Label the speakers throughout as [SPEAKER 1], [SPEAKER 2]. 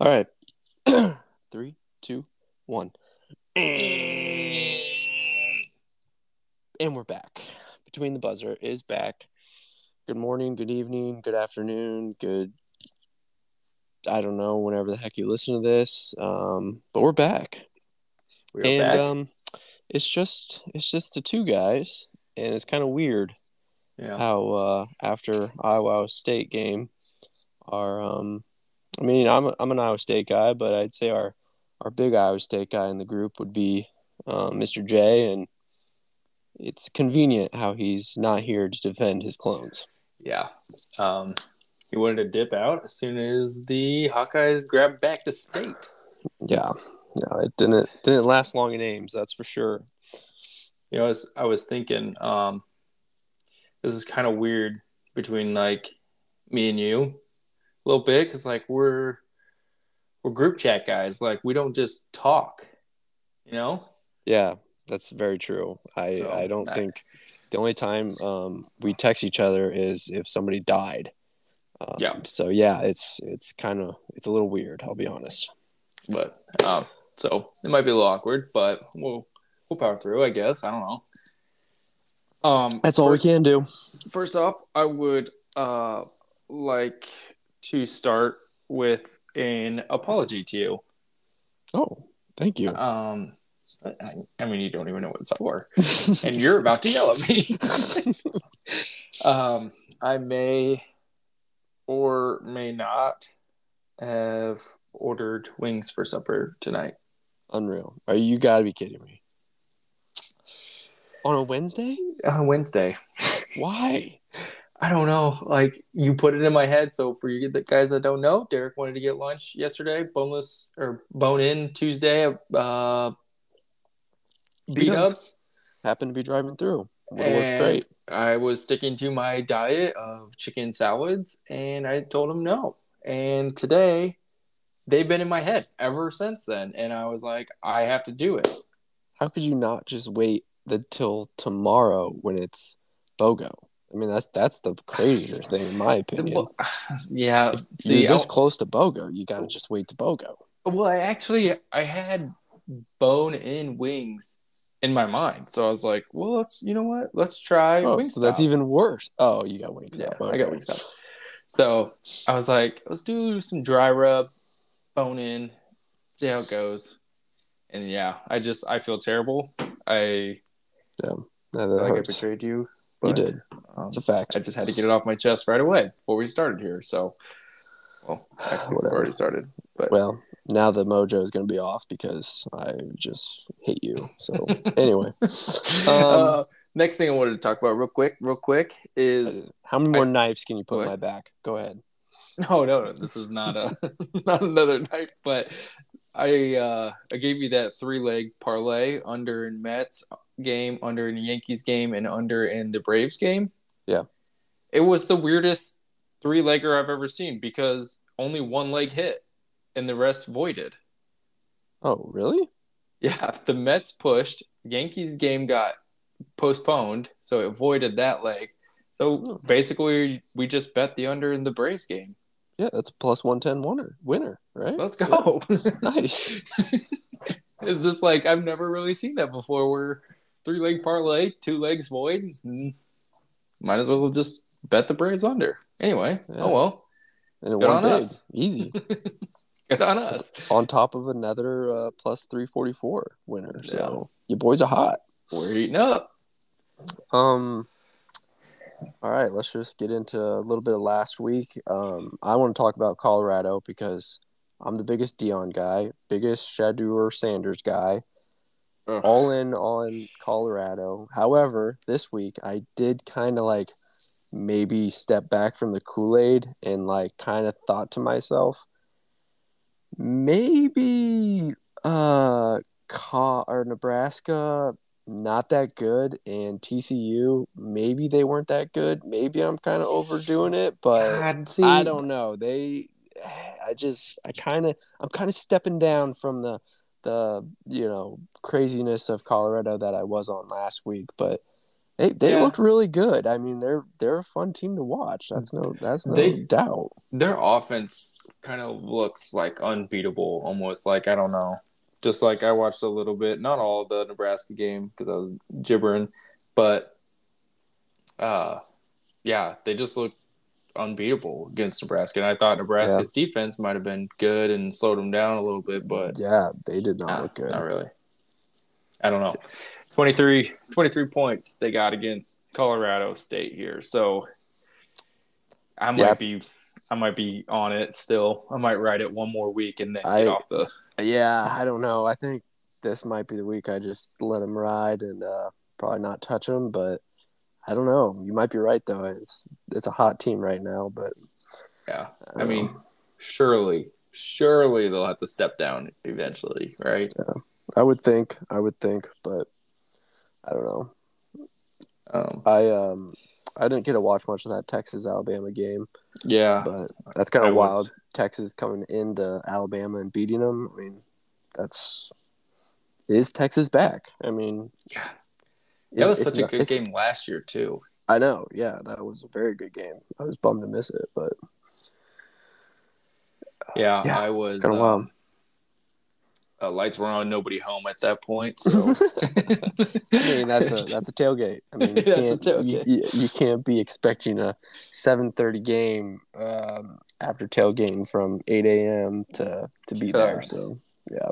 [SPEAKER 1] All right. Three, two, one. And we're back. Between the buzzer is back. Good morning, good evening, good afternoon, good. I don't know, whenever the heck you listen to this. Um, but we're back.
[SPEAKER 2] We're
[SPEAKER 1] and
[SPEAKER 2] back.
[SPEAKER 1] um it's just it's just the two guys and it's kind of weird
[SPEAKER 2] yeah.
[SPEAKER 1] how uh after Iowa State game our um I mean I'm I'm an Iowa State guy but I'd say our our big Iowa State guy in the group would be um, Mr. J and it's convenient how he's not here to defend his clones.
[SPEAKER 2] Yeah. Um, he wanted to dip out as soon as the Hawkeyes grabbed back the state.
[SPEAKER 1] Yeah. No, it didn't didn't last long in Ames, that's for sure.
[SPEAKER 2] You know, I was, I was thinking, um, this is kind of weird between like me and you little bit because like we're we're group chat guys. Like we don't just talk, you know.
[SPEAKER 1] Yeah, that's very true. I
[SPEAKER 2] So,
[SPEAKER 1] I don't
[SPEAKER 2] I-
[SPEAKER 1] think the only time um, we text each other is if somebody died. Um,
[SPEAKER 2] Yeah.
[SPEAKER 1] So yeah, it's it's kind of it's a little weird. I'll be honest.
[SPEAKER 2] But um, so it might be a little awkward, but we'll we'll power through. I guess I don't know. Um,
[SPEAKER 1] That's all
[SPEAKER 2] first-
[SPEAKER 1] we can do.
[SPEAKER 2] First off, I would uh like to start with an apology to you.
[SPEAKER 1] Oh, thank you.
[SPEAKER 2] Um, I, I mean, you don't even know what it's for, and you're about to yell at me. um, I may or may not have ordered wings for supper tonight.
[SPEAKER 1] Unreal. Are you gotta be kidding me? On a Wednesday?
[SPEAKER 2] On Wednesday.
[SPEAKER 1] Why?
[SPEAKER 2] I don't know. Like you put it in my head. So for you the guys that don't know, Derek wanted to get lunch yesterday, boneless or bone in Tuesday. Uh, B
[SPEAKER 1] B-dubs. Happened to be driving through. Worked great.
[SPEAKER 2] I was sticking to my diet of chicken salads, and I told him no. And today, they've been in my head ever since then. And I was like, I have to do it.
[SPEAKER 1] How could you not just wait until tomorrow when it's BOGO? I mean, that's that's the crazier thing in my opinion.
[SPEAKER 2] Well, yeah. See,
[SPEAKER 1] you're this
[SPEAKER 2] I-
[SPEAKER 1] close to BOGO, you got to just wait to BOGO.
[SPEAKER 2] Well, I actually I had bone in wings in my mind, so I was like, "Well, let's you know what? Let's try
[SPEAKER 1] Oh,
[SPEAKER 2] Wingstop."
[SPEAKER 1] so that's even worse. Oh, you got Wingstop.
[SPEAKER 2] yeah. I
[SPEAKER 1] Okay.
[SPEAKER 2] got Wingstop. So I was like, "Let's do some dry rub, bone in, see how it goes." And yeah, I just I feel terrible. I
[SPEAKER 1] yeah,
[SPEAKER 2] feel like I betrayed you.
[SPEAKER 1] You did.
[SPEAKER 2] Um,
[SPEAKER 1] It's a fact.
[SPEAKER 2] I just had to get it off my chest right away before we started here. So, well, actually, we
[SPEAKER 1] Whatever.
[SPEAKER 2] already started. But
[SPEAKER 1] Well, now the mojo is going to be off because I just hate you. So anyway,
[SPEAKER 2] uh, next thing I wanted to talk about real quick, real quick is
[SPEAKER 1] how many more
[SPEAKER 2] I-
[SPEAKER 1] knives can you put in my back? Go ahead.
[SPEAKER 2] no, no, no. This is not a not another knife, but I uh, I gave you that three leg parlay under in Mets game, under in Yankees game, and under in the Braves game.
[SPEAKER 1] Yeah.
[SPEAKER 2] it was the weirdest three legger I've ever seen because only one leg hit and the rest voided.
[SPEAKER 1] Oh, really?
[SPEAKER 2] Yeah, the Mets pushed. Yankees game got postponed, so it voided that leg. So hmm. basically, we just bet the under in the Braves game.
[SPEAKER 1] Yeah, that's a plus one ten winner. Winner, right?
[SPEAKER 2] Let's go.
[SPEAKER 1] Nice.
[SPEAKER 2] it's just like I've never really seen that before. Where three leg parlay, two legs void. Might as well just bet the Braves under. Anyway,
[SPEAKER 1] Yeah.
[SPEAKER 2] oh well,
[SPEAKER 1] And it
[SPEAKER 2] Good
[SPEAKER 1] won big, easy.
[SPEAKER 2] good on us.
[SPEAKER 1] On top of another uh, plus three forty four winner. So your boys are hot.
[SPEAKER 2] We're eating up.
[SPEAKER 1] Um. All right, let's just get into a little bit of last week. Um, I want to talk about Colorado because I'm the biggest Deion guy, biggest Shedeur Sanders guy,
[SPEAKER 2] Ugh.
[SPEAKER 1] all in on Colorado. However, this week I did kind of like maybe step back from the Kool Aid and like kind of thought to myself, maybe uh, Co- or Nebraska not that good and TCU maybe they weren't that good. Maybe I'm kind of overdoing it, but
[SPEAKER 2] God, see,
[SPEAKER 1] I don't know. They I just I kind of I'm kind of stepping down from the the you know craziness of Colorado that I was on last week, but they they
[SPEAKER 2] Yeah.
[SPEAKER 1] looked really good. I mean, they're they're a fun team to watch. That's no that's no
[SPEAKER 2] They-
[SPEAKER 1] doubt.
[SPEAKER 2] their offense kind of looks like unbeatable, almost like I don't know. Just like I watched a little bit, not all the Nebraska game because I was gibbering, but uh, yeah, they just look unbeatable against Nebraska. And I thought Nebraska's yeah. defense might have been good and slowed them down a little bit, but
[SPEAKER 1] yeah, they did not
[SPEAKER 2] nah,
[SPEAKER 1] look good.
[SPEAKER 2] Not really. I don't know. 23, 23 points they got against Colorado State here. So I might yeah. be I might be on it still. I might ride it one more week and then I, get off the
[SPEAKER 1] Yeah, I don't know. I think this might be the week I just let him ride and uh, probably not touch him, but I don't know. You might be right though. It's it's a hot team right now, but
[SPEAKER 2] yeah. I, I mean, know. surely, surely they'll have to step down eventually, right?
[SPEAKER 1] Yeah. I would think. I would think, but I don't know. Um, I um I didn't get to watch much of that Texas Alabama game.
[SPEAKER 2] Yeah,
[SPEAKER 1] but that's kind of wild. Was... Texas coming into Alabama and beating them. I mean, that's is Texas back? I mean,
[SPEAKER 2] yeah, that was such a not, good game last year too.
[SPEAKER 1] I know. Yeah, that was a very good game. I was bummed to miss it, but
[SPEAKER 2] yeah, yeah I was. Kind of wild. Uh, lights were on, nobody home at that point. So
[SPEAKER 1] I mean, that's a that's a tailgate. I mean, you can't you, you, you, can't be expecting a seven thirty game um, after tailgating from eight a.m. to to be there. So yeah.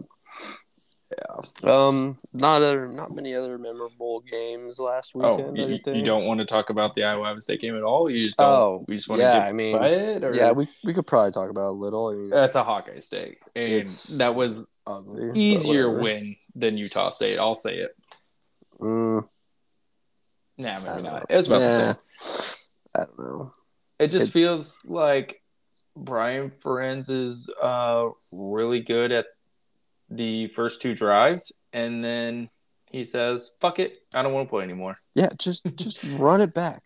[SPEAKER 1] Yeah. Um. Not other. Not many other memorable games last oh, weekend.
[SPEAKER 2] Oh, you, you, don't want to talk about the Iowa State game at all. You just don't. Oh, we just want
[SPEAKER 1] yeah,
[SPEAKER 2] to get
[SPEAKER 1] I mean, it, or? yeah, we we could probably talk about a little. I mean,
[SPEAKER 2] that's a Hawkeye State, and that was ugly, easier win than Utah State. I'll say it.
[SPEAKER 1] Mm.
[SPEAKER 2] Nah, maybe not. It was about yeah. the same.
[SPEAKER 1] I don't know.
[SPEAKER 2] It just it, feels like Brian Ferentz is uh, really good at the first two drives, and then he says, "Fuck it, I don't want to play anymore."
[SPEAKER 1] Yeah, just just run it back.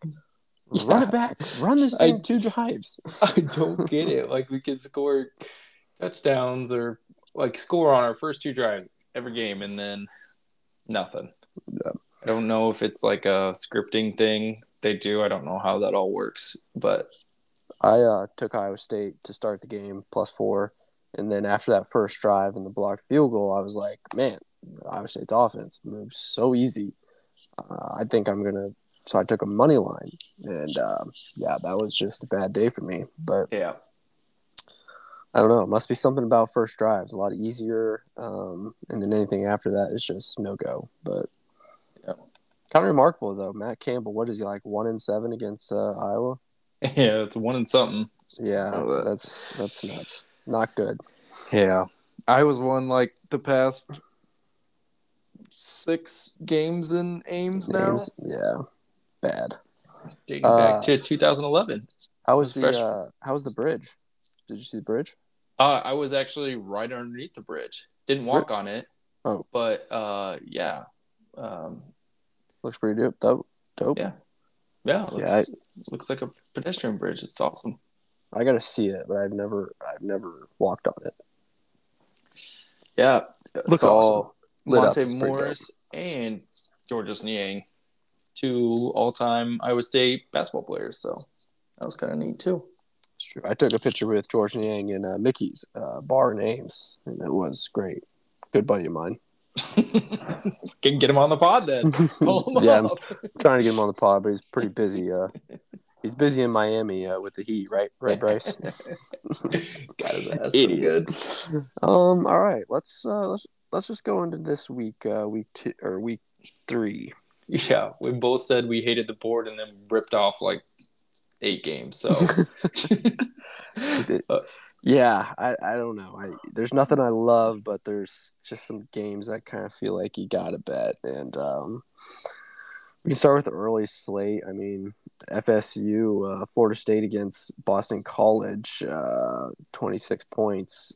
[SPEAKER 1] Yeah. Run it back. Run this same I, two drives.
[SPEAKER 2] I don't get it. Like we can score touchdowns or like score on our first two drives every game, and then nothing.
[SPEAKER 1] Yeah.
[SPEAKER 2] I don't know if it's like a scripting thing they do. I don't know how that all works, but
[SPEAKER 1] I uh, took Iowa State to start the game plus four and then after that first drive and the blocked field goal, I was like, man, Iowa State's offense moves so easy. Uh, I think I'm gonna. So I took a money line, and uh, yeah, that was just a bad day for me. But
[SPEAKER 2] yeah,
[SPEAKER 1] I don't know. It must be something about first drives. A lot easier, um, and then anything after that is just no go. But yeah, kind of remarkable though. Matt Campbell, what is he like? One in seven against uh, Iowa.
[SPEAKER 2] Yeah, it's one in something.
[SPEAKER 1] Yeah, that's that's nuts not good.
[SPEAKER 2] Yeah, I was one like the past six games in Ames now.
[SPEAKER 1] yeah, bad.
[SPEAKER 2] Dating uh, back to 2011.
[SPEAKER 1] How was the uh, How was the bridge? Did you see the bridge?
[SPEAKER 2] Uh, I was actually right underneath the bridge. Didn't walk on it.
[SPEAKER 1] Oh,
[SPEAKER 2] but uh, yeah. Um,
[SPEAKER 1] looks pretty dope. Dope. Dope.
[SPEAKER 2] Yeah. Yeah. Looks, yeah. I, looks like a pedestrian bridge. It's awesome.
[SPEAKER 1] I gotta see it, but I've never I've never walked on it.
[SPEAKER 2] Yeah, looks all awesome. Monte Morris and Georges Niang, two all-time Iowa State basketball players. So that was kind of neat too.
[SPEAKER 1] It's true. I took a picture with Georges Niang in uh, Mickey's uh, bar in Ames, and it was great. Good buddy of mine.
[SPEAKER 2] Can get him on the pod then.
[SPEAKER 1] yeah, I'm trying to get him on the pod, but he's pretty busy. Uh, He's busy in Miami uh, with the Heat, right? Right, Bryce.
[SPEAKER 2] Got his ass. Idiot.
[SPEAKER 1] Um. All right. Let's uh. Let's let's just go into this week. Uh. Week two or week three.
[SPEAKER 2] Yeah, we both said we hated the board and then ripped off like eight games. So.
[SPEAKER 1] uh, yeah, I, I don't know. I there's nothing I love, but there's just some games that kind of feel like you gotta bet, and um, we can start with the early slate. I mean, FSU, uh, Florida State against Boston College, uh, 26 points.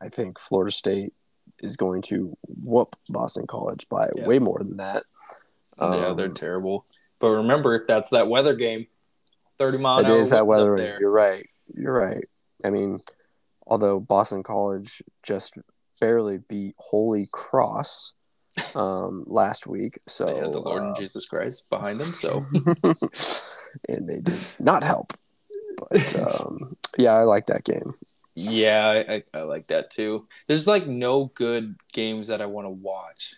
[SPEAKER 1] I think Florida State is going to whoop Boston College by yeah. way more than that.
[SPEAKER 2] Um, yeah, they're um, terrible. But remember, that's that weather game. 30 mile It is that weather game.
[SPEAKER 1] You're right. You're right. I mean, although Boston College just barely beat Holy Cross um, last week. So
[SPEAKER 2] they had the Lord uh, and Jesus Christ behind them. So
[SPEAKER 1] and they did not help. But um, yeah, I like that game.
[SPEAKER 2] Yeah, I, I, like that too. There's like no good games that I want to watch.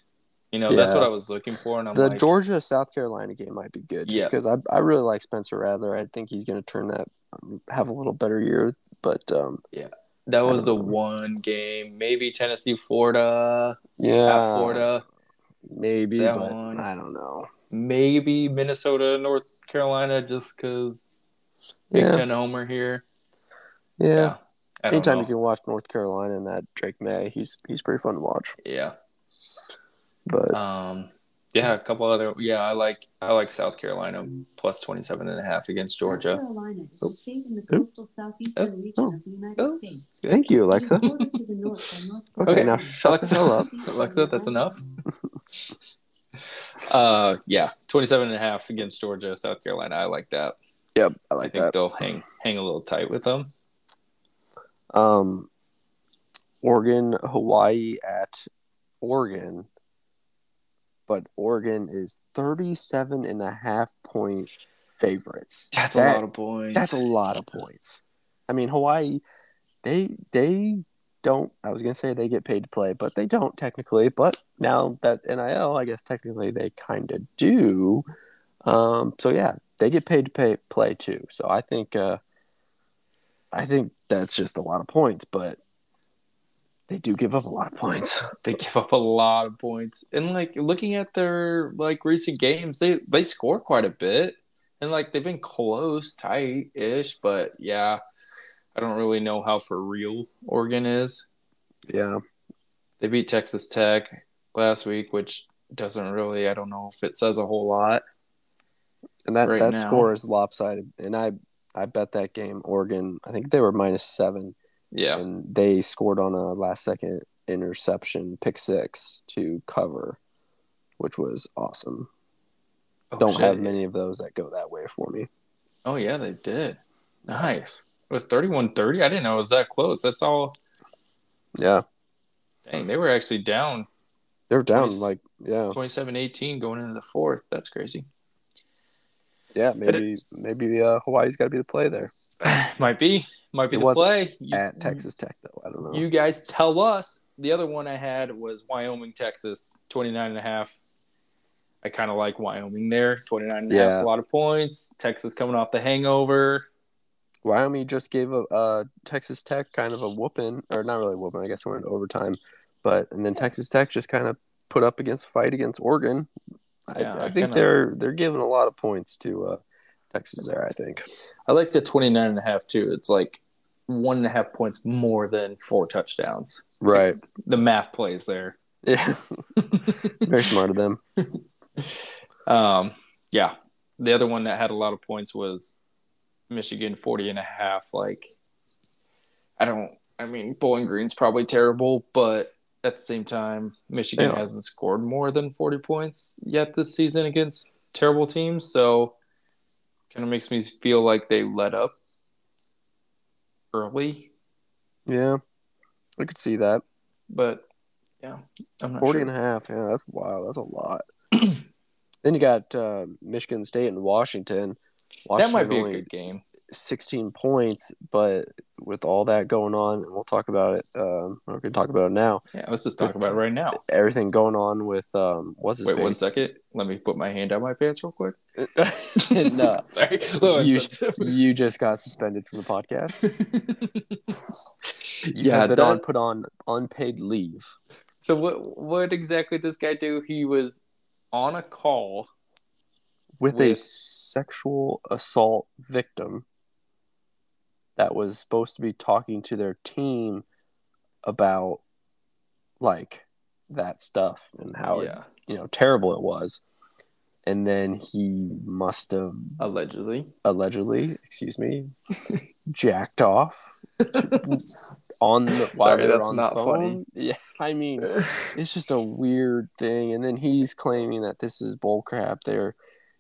[SPEAKER 2] You know, that's what I was looking for, and I'm
[SPEAKER 1] the
[SPEAKER 2] like,
[SPEAKER 1] Georgia South Carolina game might be good just
[SPEAKER 2] Yeah.
[SPEAKER 1] because I I really like Spencer Rattler. I think he's going to turn that um, have a little better year, but um,
[SPEAKER 2] that was the one game. Maybe Tennessee, Florida,
[SPEAKER 1] yeah,
[SPEAKER 2] at Florida,
[SPEAKER 1] maybe,
[SPEAKER 2] that
[SPEAKER 1] but
[SPEAKER 2] one.
[SPEAKER 1] I don't know.
[SPEAKER 2] maybe Minnesota, North Carolina, just because Big
[SPEAKER 1] Yeah,
[SPEAKER 2] Ten homer here.
[SPEAKER 1] yeah.
[SPEAKER 2] Don't
[SPEAKER 1] Anytime
[SPEAKER 2] know.
[SPEAKER 1] you can watch North Carolina and that Drake Maye, he's he's pretty fun to watch.
[SPEAKER 2] Yeah.
[SPEAKER 1] But
[SPEAKER 2] Um. Yeah, a couple other. Yeah, I like I like South Carolina plus 27 and a half against
[SPEAKER 3] South
[SPEAKER 2] Georgia.
[SPEAKER 3] Carolina is
[SPEAKER 1] Oh.
[SPEAKER 3] a state in the
[SPEAKER 1] Oh.
[SPEAKER 3] coastal southeastern region
[SPEAKER 1] Oh.
[SPEAKER 3] of the United
[SPEAKER 2] Oh.
[SPEAKER 3] States.
[SPEAKER 1] thank you, Alexa.
[SPEAKER 3] It is bordered to the north North
[SPEAKER 1] Okay,
[SPEAKER 2] Okay,
[SPEAKER 1] now shut the hell up.
[SPEAKER 2] Alexa, that's enough. Uh, yeah, 27 and a half against Georgia, South Carolina. I like that.
[SPEAKER 1] Yep, I like I
[SPEAKER 2] think
[SPEAKER 1] that.
[SPEAKER 2] they'll hang hang a little tight with them.
[SPEAKER 1] Um, Oregon, Hawaii at Oregon, but Oregon is 37 and a half point favorites.
[SPEAKER 2] That's
[SPEAKER 1] That-
[SPEAKER 2] a lot of points.
[SPEAKER 1] That's a lot of points. I mean, Hawaii, they they don't. I was gonna say they get paid to play, but they don't technically. But now that NIL, I guess technically they kind of do. Um, so yeah, they get paid to pay play too. So I think uh, I think that's just a lot of points, but they do give up a lot of points.
[SPEAKER 2] they give up a lot of points. And like looking at their like recent games, they they score quite a bit. And like they've been close, tight ish, but yeah. I don't really know how for real Oregon is.
[SPEAKER 1] Yeah,
[SPEAKER 2] They beat Texas Tech last week, which doesn't really I don't know if it says a whole lot.
[SPEAKER 1] and that
[SPEAKER 2] Right
[SPEAKER 1] that
[SPEAKER 2] now.
[SPEAKER 1] score is lopsided. And I I bet that game Oregon. I think they were minus seven.
[SPEAKER 2] Yeah.
[SPEAKER 1] and they scored on a last second interception pick six to cover which was awesome
[SPEAKER 2] Oh,
[SPEAKER 1] don't
[SPEAKER 2] shit.
[SPEAKER 1] have many of those that go that way for me
[SPEAKER 2] Oh yeah, they did. Nice. It was 31-30. I didn't know it was that close. I saw
[SPEAKER 1] yeah
[SPEAKER 2] dang, they were actually down
[SPEAKER 1] they're down
[SPEAKER 2] Nice.
[SPEAKER 1] like yeah
[SPEAKER 2] 27-18 going into the fourth. That's crazy.
[SPEAKER 1] yeah maybe maybe uh, hawaii's got to be the play there
[SPEAKER 2] might be. Might be
[SPEAKER 1] It
[SPEAKER 2] the play. You,
[SPEAKER 1] at texas tech though i don't know
[SPEAKER 2] You guys tell us. The other one I had was Wyoming, Texas, 29 and a half. I kind of like Wyoming there. 29 and a half is a lot of points. Texas coming off the hangover.
[SPEAKER 1] wyoming just gave a uh, texas tech kind of a whooping or not really whooping i guess we're in overtime but and then texas tech just kind of put up against fight against oregon I,
[SPEAKER 2] Yeah,
[SPEAKER 1] I
[SPEAKER 2] I
[SPEAKER 1] think
[SPEAKER 2] kinda-
[SPEAKER 1] they're they're giving a lot of points to uh, texas there i think
[SPEAKER 2] I like the 29 and a half too. It's like one and a half points more than four touchdowns.
[SPEAKER 1] right
[SPEAKER 2] The math plays there.
[SPEAKER 1] Yeah, very smart of them.
[SPEAKER 2] Um, yeah. The other one that had a lot of points was Michigan 40 and a half. Like, I don't, I mean, Bowling Green's probably terrible, but at the same time, Michigan hasn't scored more than 40 points yet this season against terrible teams. So, kind of makes me feel like they let up early.
[SPEAKER 1] Yeah, I could see that.
[SPEAKER 2] But, yeah, I'm not
[SPEAKER 1] 40
[SPEAKER 2] sure.
[SPEAKER 1] and a half. Yeah, that's wow. That's a lot. then you got uh, Michigan State and Washington.
[SPEAKER 2] That might
[SPEAKER 1] Washington
[SPEAKER 2] be a
[SPEAKER 1] only
[SPEAKER 2] good game.
[SPEAKER 1] 16 points, but with all that going on, and we'll talk about it. Um, we're going to talk about it now.
[SPEAKER 2] Yeah, let's just talk about it right now.
[SPEAKER 1] Everything going on with um, what's his
[SPEAKER 2] Wait one
[SPEAKER 1] face?
[SPEAKER 2] second. Let me put my hand down my pants real quick.
[SPEAKER 1] no,
[SPEAKER 2] Sorry.
[SPEAKER 1] You, you just got suspended from the podcast.
[SPEAKER 2] Yeah,
[SPEAKER 1] have on put on unpaid leave.
[SPEAKER 2] So what what exactly did this guy do? He was on a call.
[SPEAKER 1] with, a sexual assault victim that was supposed to be talking to their team about like that stuff and how
[SPEAKER 2] yeah,
[SPEAKER 1] you know terrible it was. And then he must have
[SPEAKER 2] allegedly.
[SPEAKER 1] allegedly excuse me jacked off on the while
[SPEAKER 2] Sorry,
[SPEAKER 1] they were
[SPEAKER 2] that's
[SPEAKER 1] on
[SPEAKER 2] not
[SPEAKER 1] the phone.
[SPEAKER 2] Funny.
[SPEAKER 1] yeah i mean it's just a weird thing. And then he's claiming that this is bull bullcrap. There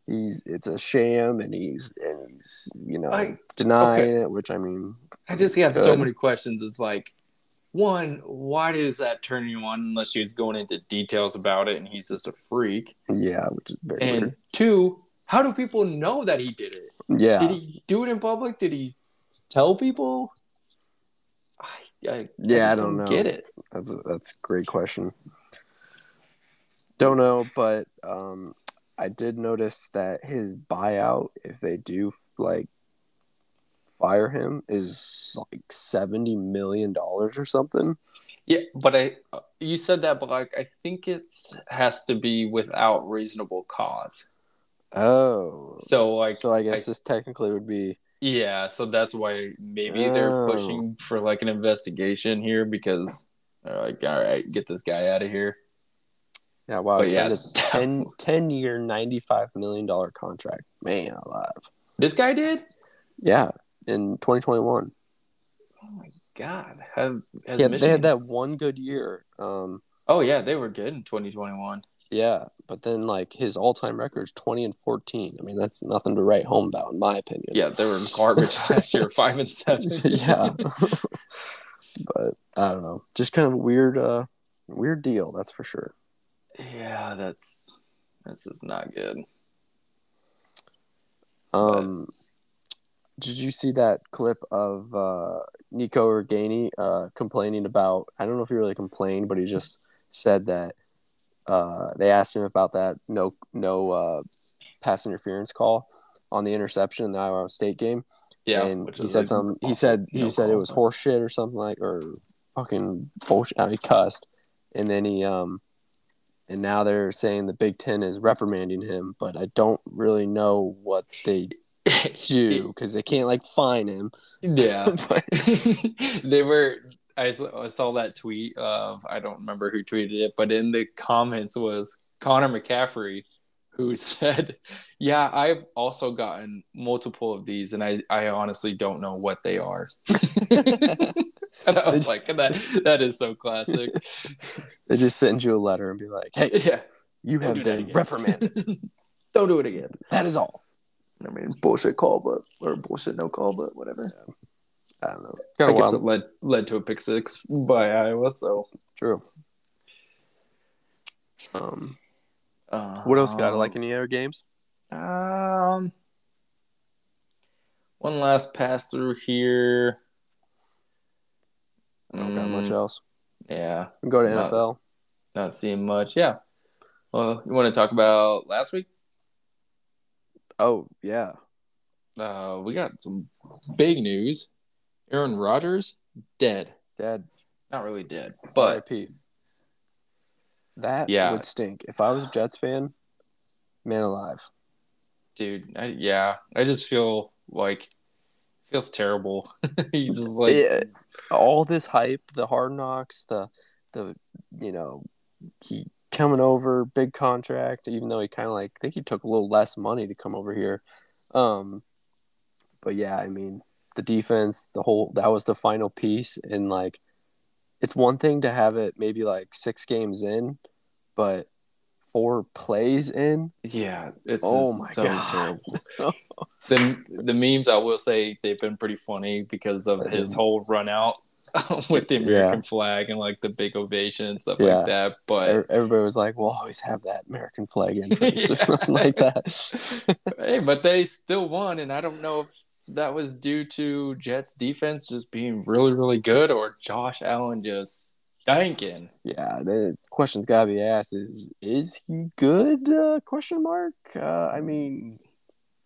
[SPEAKER 1] he's it's a sham and he's and he's you know
[SPEAKER 2] I-
[SPEAKER 1] denying it which i mean
[SPEAKER 2] I just have so many questions. It's like, one, why does that turn you on unless she's going into details about it and he's just a freak?
[SPEAKER 1] yeah which is very
[SPEAKER 2] And
[SPEAKER 1] weird
[SPEAKER 2] two, how do people know that he did it?
[SPEAKER 1] yeah
[SPEAKER 2] Did he do it in public? Did he tell people? I,
[SPEAKER 1] Yeah, I
[SPEAKER 2] just
[SPEAKER 1] don't know.
[SPEAKER 2] Get it?
[SPEAKER 1] That's a, that's a great question. Don't know, but um, I did notice that his buyout, if they do like fire him, is like seventy million dollars or something.
[SPEAKER 2] Yeah, but I you said that, but like I think it has to be without reasonable cause.
[SPEAKER 1] Oh,
[SPEAKER 2] So like
[SPEAKER 1] so I guess
[SPEAKER 2] I-
[SPEAKER 1] this technically would be
[SPEAKER 2] yeah, so that's why maybe they're
[SPEAKER 1] Oh.
[SPEAKER 2] pushing for like an investigation here because they're like, all right, get this guy out of here.
[SPEAKER 1] Yeah. Wow,
[SPEAKER 2] But yeah,
[SPEAKER 1] a 10, 10 year, ninety five million dollar contract. Man, alive.
[SPEAKER 2] this guy did.
[SPEAKER 1] Yeah, in twenty twenty one.
[SPEAKER 2] Oh my god, have has
[SPEAKER 1] Yeah, they had that one good year. Um,
[SPEAKER 2] Oh yeah, they were good in 2021.
[SPEAKER 1] yeah, but then like his all time record is twenty and fourteen. I mean, that's nothing to write home about, in my opinion.
[SPEAKER 2] Yeah, they were garbage last year, five and seven.
[SPEAKER 1] yeah. but I don't know. Just kind of weird, uh, weird deal. That's for sure.
[SPEAKER 2] Yeah, that's this is not good.
[SPEAKER 1] Um, did you see that clip of uh, Nico Ragaini uh, complaining about? I don't know if he really complained, but he just said that uh, they asked him about that no no uh, pass interference call on the interception in the Iowa State game.
[SPEAKER 2] Yeah,
[SPEAKER 1] and he said
[SPEAKER 2] a
[SPEAKER 1] some. He said he
[SPEAKER 2] no
[SPEAKER 1] said it was
[SPEAKER 2] but-
[SPEAKER 1] horse or something like or fucking bullshit. I mean, he cussed, and then he um, and now they're saying the Big Ten is reprimanding him, but I don't really know what they do because they can't like fine him.
[SPEAKER 2] yeah,
[SPEAKER 1] but
[SPEAKER 2] they were. I saw, I saw that tweet of I don't remember who tweeted it, but in the comments was Connor McCaffrey, who said, "Yeah, I've also gotten multiple of these, and I I honestly don't know what they are." and I was like, "That that is so classic."
[SPEAKER 1] they just send you a letter and be like, "Hey,
[SPEAKER 2] Yeah,
[SPEAKER 1] you
[SPEAKER 2] don't
[SPEAKER 1] have been reprimanded.
[SPEAKER 2] don't do it again.
[SPEAKER 1] that is all."
[SPEAKER 2] I mean, bullshit call, but or bullshit no call, but whatever.
[SPEAKER 1] I don't know.
[SPEAKER 2] I
[SPEAKER 1] Kind of
[SPEAKER 2] guess
[SPEAKER 1] wild.
[SPEAKER 2] it led led to a pick six by Iowa. So,
[SPEAKER 1] True. Um,
[SPEAKER 2] uh,
[SPEAKER 1] what else got? Like any other games?
[SPEAKER 2] Um, one last pass through here.
[SPEAKER 1] I don't got much
[SPEAKER 2] Mm,
[SPEAKER 1] else.
[SPEAKER 2] Yeah,
[SPEAKER 1] We go to
[SPEAKER 2] Not-
[SPEAKER 1] NFL.
[SPEAKER 2] not seeing much. Yeah. Well, you want to talk about last week?
[SPEAKER 1] Oh yeah,
[SPEAKER 2] Uh, we got some big news. Aaron Rodgers dead.
[SPEAKER 1] Dead.
[SPEAKER 2] Not really dead, but
[SPEAKER 1] RIP. That
[SPEAKER 2] Yeah.
[SPEAKER 1] would stink. If I was a Jets fan, man alive.
[SPEAKER 2] dude, I, yeah, I just feel like feels terrible. he just like
[SPEAKER 1] Yeah. all this hype, the hard knocks, the the you know, he coming over, big contract, even though he kind of like I think he took a little less money to come over here. Um but yeah, I mean, the defense, the whole that was the final piece and like it's one thing to have it maybe like 6 games in, but four plays in.
[SPEAKER 2] Yeah, it's
[SPEAKER 1] Oh my
[SPEAKER 2] so
[SPEAKER 1] God.
[SPEAKER 2] terrible. the the memes I will say they've been pretty funny because of his whole run out with the American flag and like the big ovation and stuff
[SPEAKER 1] Yeah.
[SPEAKER 2] like that. But
[SPEAKER 1] Everybody was like, "We'll always have that American flag entrance," or
[SPEAKER 2] Yeah.
[SPEAKER 1] something like that.
[SPEAKER 2] hey, but they still won, and I don't know if that was due to Jets defense just being really really good or Josh Allen just stinking.
[SPEAKER 1] Yeah, the question's gotta be asked: Is is he good? Uh, question mark. Uh, I mean,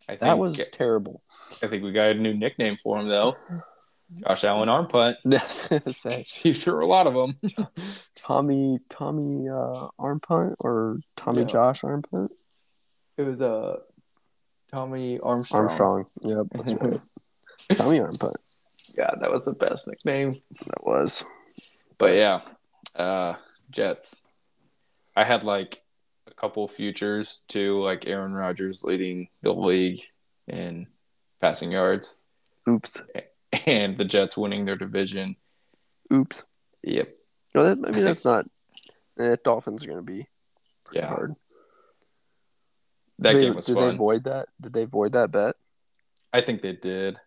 [SPEAKER 2] I think
[SPEAKER 1] that was terrible.
[SPEAKER 2] I think we got a new nickname for him though. Josh Allen arm punt.
[SPEAKER 1] Yes, I was gonna say
[SPEAKER 2] He threw a lot of them.
[SPEAKER 1] Tommy Tommy uh, arm punt or Tommy
[SPEAKER 2] Yeah.
[SPEAKER 1] Josh arm punt.
[SPEAKER 2] It was uh, Tommy Armstrong.
[SPEAKER 1] Armstrong. Yep, that's right. Tommy arm punt.
[SPEAKER 2] Yeah, that was the best nickname.
[SPEAKER 1] That was.
[SPEAKER 2] But yeah, uh, Jets. I had like a couple futures to like Aaron Rodgers leading the league in passing yards
[SPEAKER 1] Oops.
[SPEAKER 2] and the Jets winning their division.
[SPEAKER 1] Oops.
[SPEAKER 2] Yep.
[SPEAKER 1] No, that, I
[SPEAKER 2] I
[SPEAKER 1] mean
[SPEAKER 2] think-
[SPEAKER 1] that's not. Eh, Dolphins are gonna be pretty
[SPEAKER 2] Yeah.
[SPEAKER 1] hard.
[SPEAKER 2] That
[SPEAKER 1] They-
[SPEAKER 2] game was
[SPEAKER 1] did
[SPEAKER 2] fun.
[SPEAKER 1] they void that? Did they void that bet?
[SPEAKER 2] I think they did.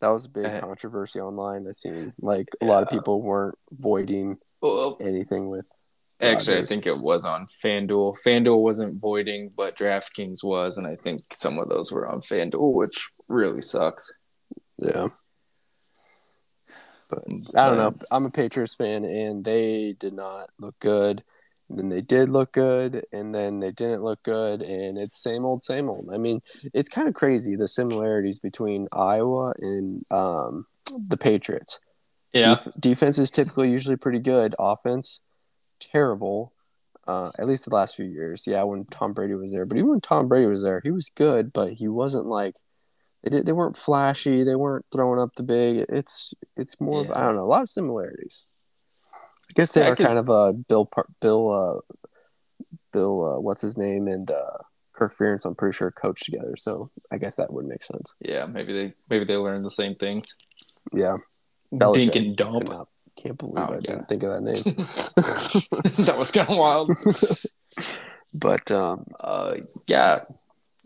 [SPEAKER 1] That was a big
[SPEAKER 2] Uh,
[SPEAKER 1] controversy online. I seen like a lot of people weren't voiding
[SPEAKER 2] Well,
[SPEAKER 1] anything with.
[SPEAKER 2] Actually, I think it was on FanDuel. FanDuel wasn't voiding, but DraftKings was, and I think some of those were on FanDuel, which really sucks.
[SPEAKER 1] Yeah. But I don't know. I'm a Patriots fan, and they did not look good. And then they did look good, and then they didn't look good, and it's same old, same old. I mean, it's kind of crazy the similarities between Iowa and um, the Patriots.
[SPEAKER 2] Yeah,
[SPEAKER 1] Def- defense is typically usually pretty good. Offense, terrible. Uh, at least the last few years. Yeah, when Tom Brady was there, but even when Tom Brady was there, he was good, but he wasn't like they did. They weren't flashy. They weren't throwing up the big. It's it's more. Of, I don't know. A lot of similarities. I guess they
[SPEAKER 2] Yeah, I
[SPEAKER 1] are
[SPEAKER 2] could-
[SPEAKER 1] kind of uh, Bill Bill uh, Bill uh, what's his name and uh, Kirk Ferentz. I'm pretty sure coached together, so I guess that would make sense.
[SPEAKER 2] yeah. Maybe they maybe they learned the same things.
[SPEAKER 1] Yeah,
[SPEAKER 2] Dink
[SPEAKER 1] Belichick.
[SPEAKER 2] and dump.
[SPEAKER 1] Can't believe
[SPEAKER 2] Oh,
[SPEAKER 1] I
[SPEAKER 2] yeah.
[SPEAKER 1] didn't think of that name.
[SPEAKER 2] that was kind of wild.
[SPEAKER 1] but um,
[SPEAKER 2] Uh, yeah,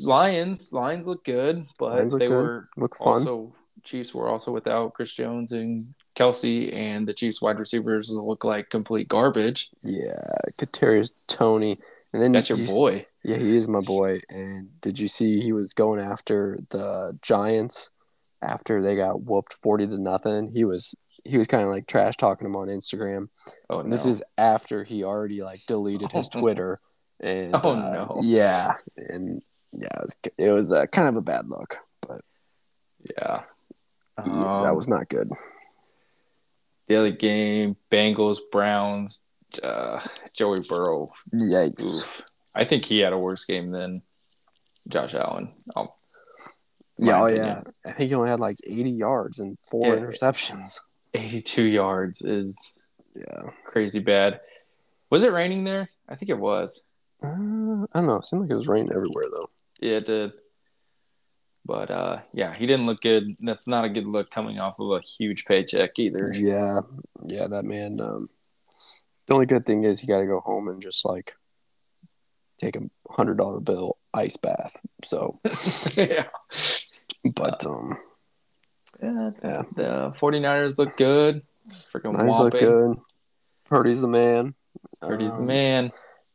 [SPEAKER 2] Lions. Lions look good, but
[SPEAKER 1] Lions
[SPEAKER 2] they
[SPEAKER 1] good.
[SPEAKER 2] were
[SPEAKER 1] look fun.
[SPEAKER 2] also Chiefs were also without Chris Jones and Kelce, and the Chiefs wide receivers look like complete garbage.
[SPEAKER 1] Yeah, Kadarius Toney, and then
[SPEAKER 2] That's your
[SPEAKER 1] you
[SPEAKER 2] boy.
[SPEAKER 1] Yeah, he is my boy. And did you see he was going after the Giants after they got whooped forty to nothing? He was he was kind of like trash talking them on Instagram.
[SPEAKER 2] Oh,
[SPEAKER 1] And this is after he already like deleted his
[SPEAKER 2] Oh.
[SPEAKER 1] Twitter. And
[SPEAKER 2] Oh,
[SPEAKER 1] uh,
[SPEAKER 2] no.
[SPEAKER 1] yeah, and yeah, it was it was uh, kind of a bad look, but
[SPEAKER 2] yeah.
[SPEAKER 1] yeah, that
[SPEAKER 2] Um,
[SPEAKER 1] was not good.
[SPEAKER 2] the other game. Bengals Browns. Uh, Joey Burrow.
[SPEAKER 1] Yikes!
[SPEAKER 2] Oof. I think he had a worse game than Josh Allen. Um,
[SPEAKER 1] Yeah, oh yeah. I think he only had like eighty yards and four
[SPEAKER 2] Yeah.
[SPEAKER 1] interceptions.
[SPEAKER 2] 82 yards is
[SPEAKER 1] Yeah.
[SPEAKER 2] crazy bad. Was it raining there? I think it was.
[SPEAKER 1] Uh, I don't know. It seemed like it was raining everywhere though.
[SPEAKER 2] Yeah, it did. But uh, yeah, he didn't look good. That's not a good look coming off of a huge paycheck either.
[SPEAKER 1] Yeah, yeah, that man. Um, the only good thing is you got to go home and just like take a hundred dollar bill ice bath. So,
[SPEAKER 2] yeah.
[SPEAKER 1] but um,
[SPEAKER 2] yeah.
[SPEAKER 1] Yeah.
[SPEAKER 2] The 49ers look good. Freaking
[SPEAKER 1] Niners look good. Purdy's the man.
[SPEAKER 2] Purdy's the
[SPEAKER 1] Um,
[SPEAKER 2] man.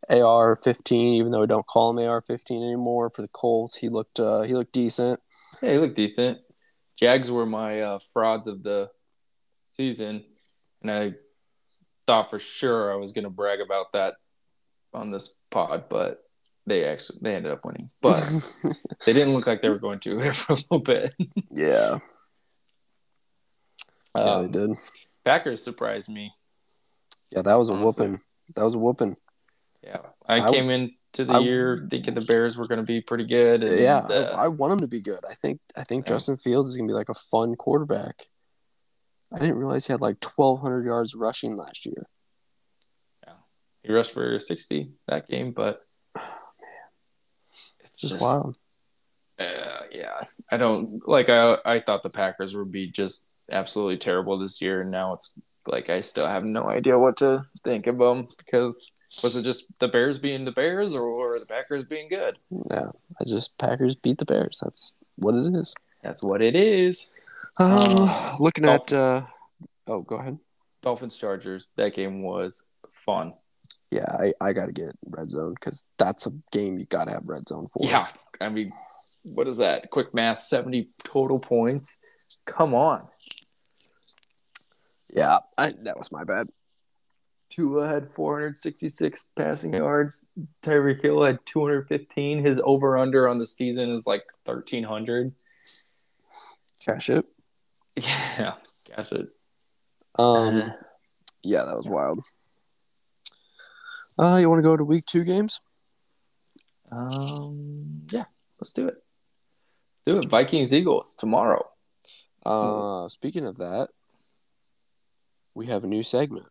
[SPEAKER 1] AR fifteen, even though we don't call him AR fifteen anymore for the Colts, he looked uh, he looked decent.
[SPEAKER 2] Yeah, he looked decent. Jags were my uh, frauds of the season, and I thought for sure I was going to brag about that on this pod, but they actually they ended up winning. But they didn't look like they were going to for a little bit.
[SPEAKER 1] yeah, yeah,
[SPEAKER 2] Um,
[SPEAKER 1] they did.
[SPEAKER 2] Packers surprised me.
[SPEAKER 1] Yeah, that was a
[SPEAKER 2] honestly.
[SPEAKER 1] whooping. That was a whooping.
[SPEAKER 2] Yeah, I,
[SPEAKER 1] I-
[SPEAKER 2] came into the
[SPEAKER 1] I-
[SPEAKER 2] year thinking the Bears were going to be pretty good. And,
[SPEAKER 1] yeah,
[SPEAKER 2] uh,
[SPEAKER 1] I, I want them to be good. I think I think
[SPEAKER 2] Yeah.
[SPEAKER 1] Justin Fields is gonna be like a fun quarterback. I didn't realize he had like twelve hundred yards rushing last year.
[SPEAKER 2] Yeah, he rushed for sixty that game, but it's
[SPEAKER 1] Just wild.
[SPEAKER 2] Uh, yeah, I don't like. I I thought the Packers would be just absolutely terrible this year, and now it's like I still have no idea what to think of them because was it just the Bears being the Bears or, or the Packers being good?
[SPEAKER 1] Yeah, I just Packers beat the Bears. That's what it is.
[SPEAKER 2] That's what it is.
[SPEAKER 1] Um,
[SPEAKER 2] Uh,
[SPEAKER 1] looking at. Uh, oh, go ahead.
[SPEAKER 2] Dolphins Chargers. That game was fun.
[SPEAKER 1] Yeah, I, I got to get red zone because that's a game you got to have red zone for.
[SPEAKER 2] Yeah, I mean, what is that? Quick math: seventy total points. Come on.
[SPEAKER 1] Yeah, I, that was my bad.
[SPEAKER 2] Tua had 466 passing yards. Tyreek Hill had 215. His over under on the season is like 1300.
[SPEAKER 1] Cash it.
[SPEAKER 2] Yeah, gosh it.
[SPEAKER 1] Um,
[SPEAKER 2] Uh,
[SPEAKER 1] yeah, that was wild. Uh, you want to go to week two games?
[SPEAKER 2] um, yeah, let's do it. Do it. Vikings Eagles tomorrow.
[SPEAKER 1] Uh, speaking of that, we have a new segment.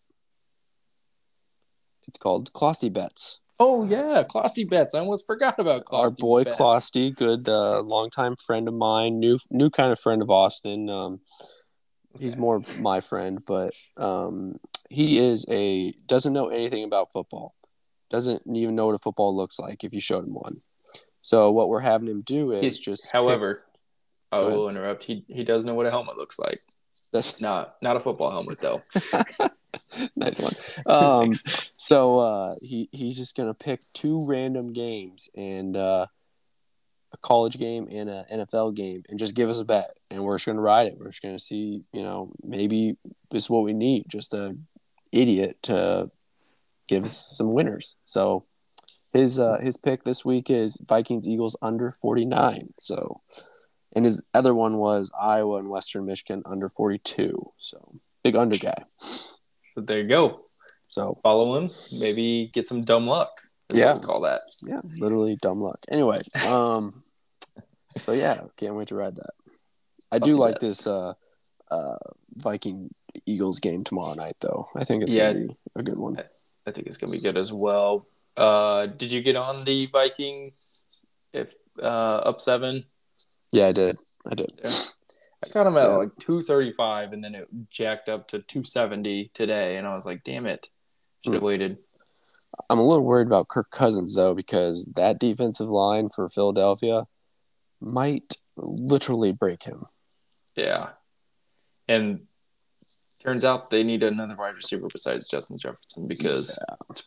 [SPEAKER 1] It's called Closty Bets.
[SPEAKER 2] Oh yeah, Closty bets. I almost forgot about Closty
[SPEAKER 1] Our boy
[SPEAKER 2] bets.
[SPEAKER 1] Closty, good uh, longtime friend of mine, new new kind of friend of Austin. Um, he's
[SPEAKER 2] Okay.
[SPEAKER 1] more my friend, but um, he is a doesn't know anything about football. Doesn't even know what a football looks like if you showed him one. So what we're having him do is
[SPEAKER 2] He's-
[SPEAKER 1] just pick-
[SPEAKER 2] However, I
[SPEAKER 1] Go ahead.
[SPEAKER 2] will interrupt. He he does know what a helmet looks like.
[SPEAKER 1] That's
[SPEAKER 2] Not not a football helmet though.
[SPEAKER 1] nice one. Um, So uh, he he's just gonna pick two random games, and uh, a college game and an NFL game and just give us a bet and we're just going to ride it. We're just going to see, you know, maybe this is what we need. Just a idiot to give us some winners. So his uh, his pick this week is Vikings Eagles under 49. So and his other one was Iowa and Western Michigan under 42. So big under guy.
[SPEAKER 2] So there you go.
[SPEAKER 1] So
[SPEAKER 2] Follow him. Maybe get some dumb luck.
[SPEAKER 1] Yeah.
[SPEAKER 2] call that.
[SPEAKER 1] yeah, literally dumb luck. Anyway, um, so yeah, can't wait to ride that. I do
[SPEAKER 2] Love
[SPEAKER 1] like
[SPEAKER 2] bets.
[SPEAKER 1] this uh, uh, Viking Eagles game tomorrow night, though. I think it's
[SPEAKER 2] Yeah.
[SPEAKER 1] gonna be a good one.
[SPEAKER 2] I think it's gonna be good as well. Uh, did you get on the Vikings? If uh, up seven,
[SPEAKER 1] Yeah, I did. I did.
[SPEAKER 2] I got them at
[SPEAKER 1] Yeah.
[SPEAKER 2] like two thirty five, and then it jacked up to two seventy today, and I was like, damn it, should have
[SPEAKER 1] Hmm.
[SPEAKER 2] waited.
[SPEAKER 1] I'm a little worried about Kirk Cousins though, because that defensive line for Philadelphia might literally break him.
[SPEAKER 2] Yeah, and turns out they need another wide receiver besides Justin Jefferson because it